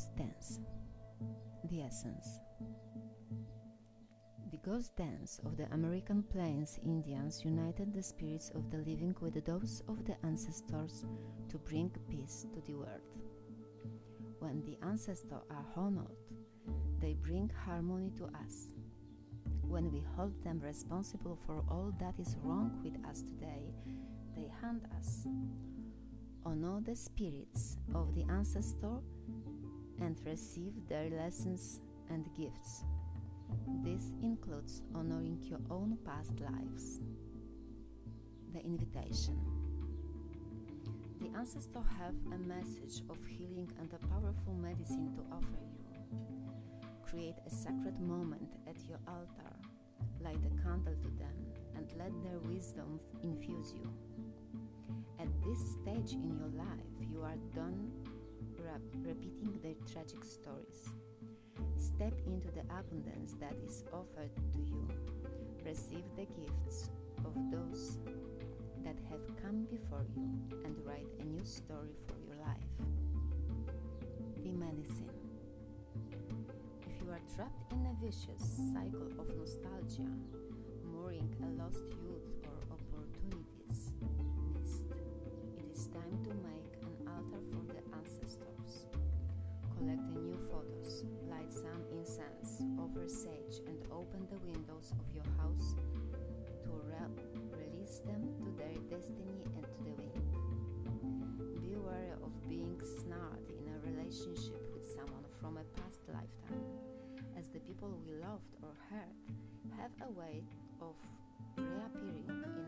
lessons. The essence. The ghost dance of the American Plains Indians united the spirits of the living with those of the ancestors to bring peace to the world. When the ancestors are honored, they bring harmony to us. When we hold them responsible for all that is wrong with us today, they hand us. Honor the spirits of the ancestor and receive their lessons and gifts. This includes honoring your own past lives. The invitation. The ancestors have a message of healing and a powerful medicine to offer you. Create a sacred moment at your altar, light a candle to them, and let their wisdom infuse you. At this stage in your life, you are done repeating their tragic stories. Step into the abundance that is offered to you. Receive the gifts of those that have come before you and write a new story for your life. The medicine. If you are trapped in a vicious cycle of nostalgia, mourning a lost youth light some incense, offer sage, and open the windows of your house to re- release them to their destiny and to the wind. Be wary of being snared in a relationship with someone from a past lifetime, as the people we loved or hurt have a way of reappearing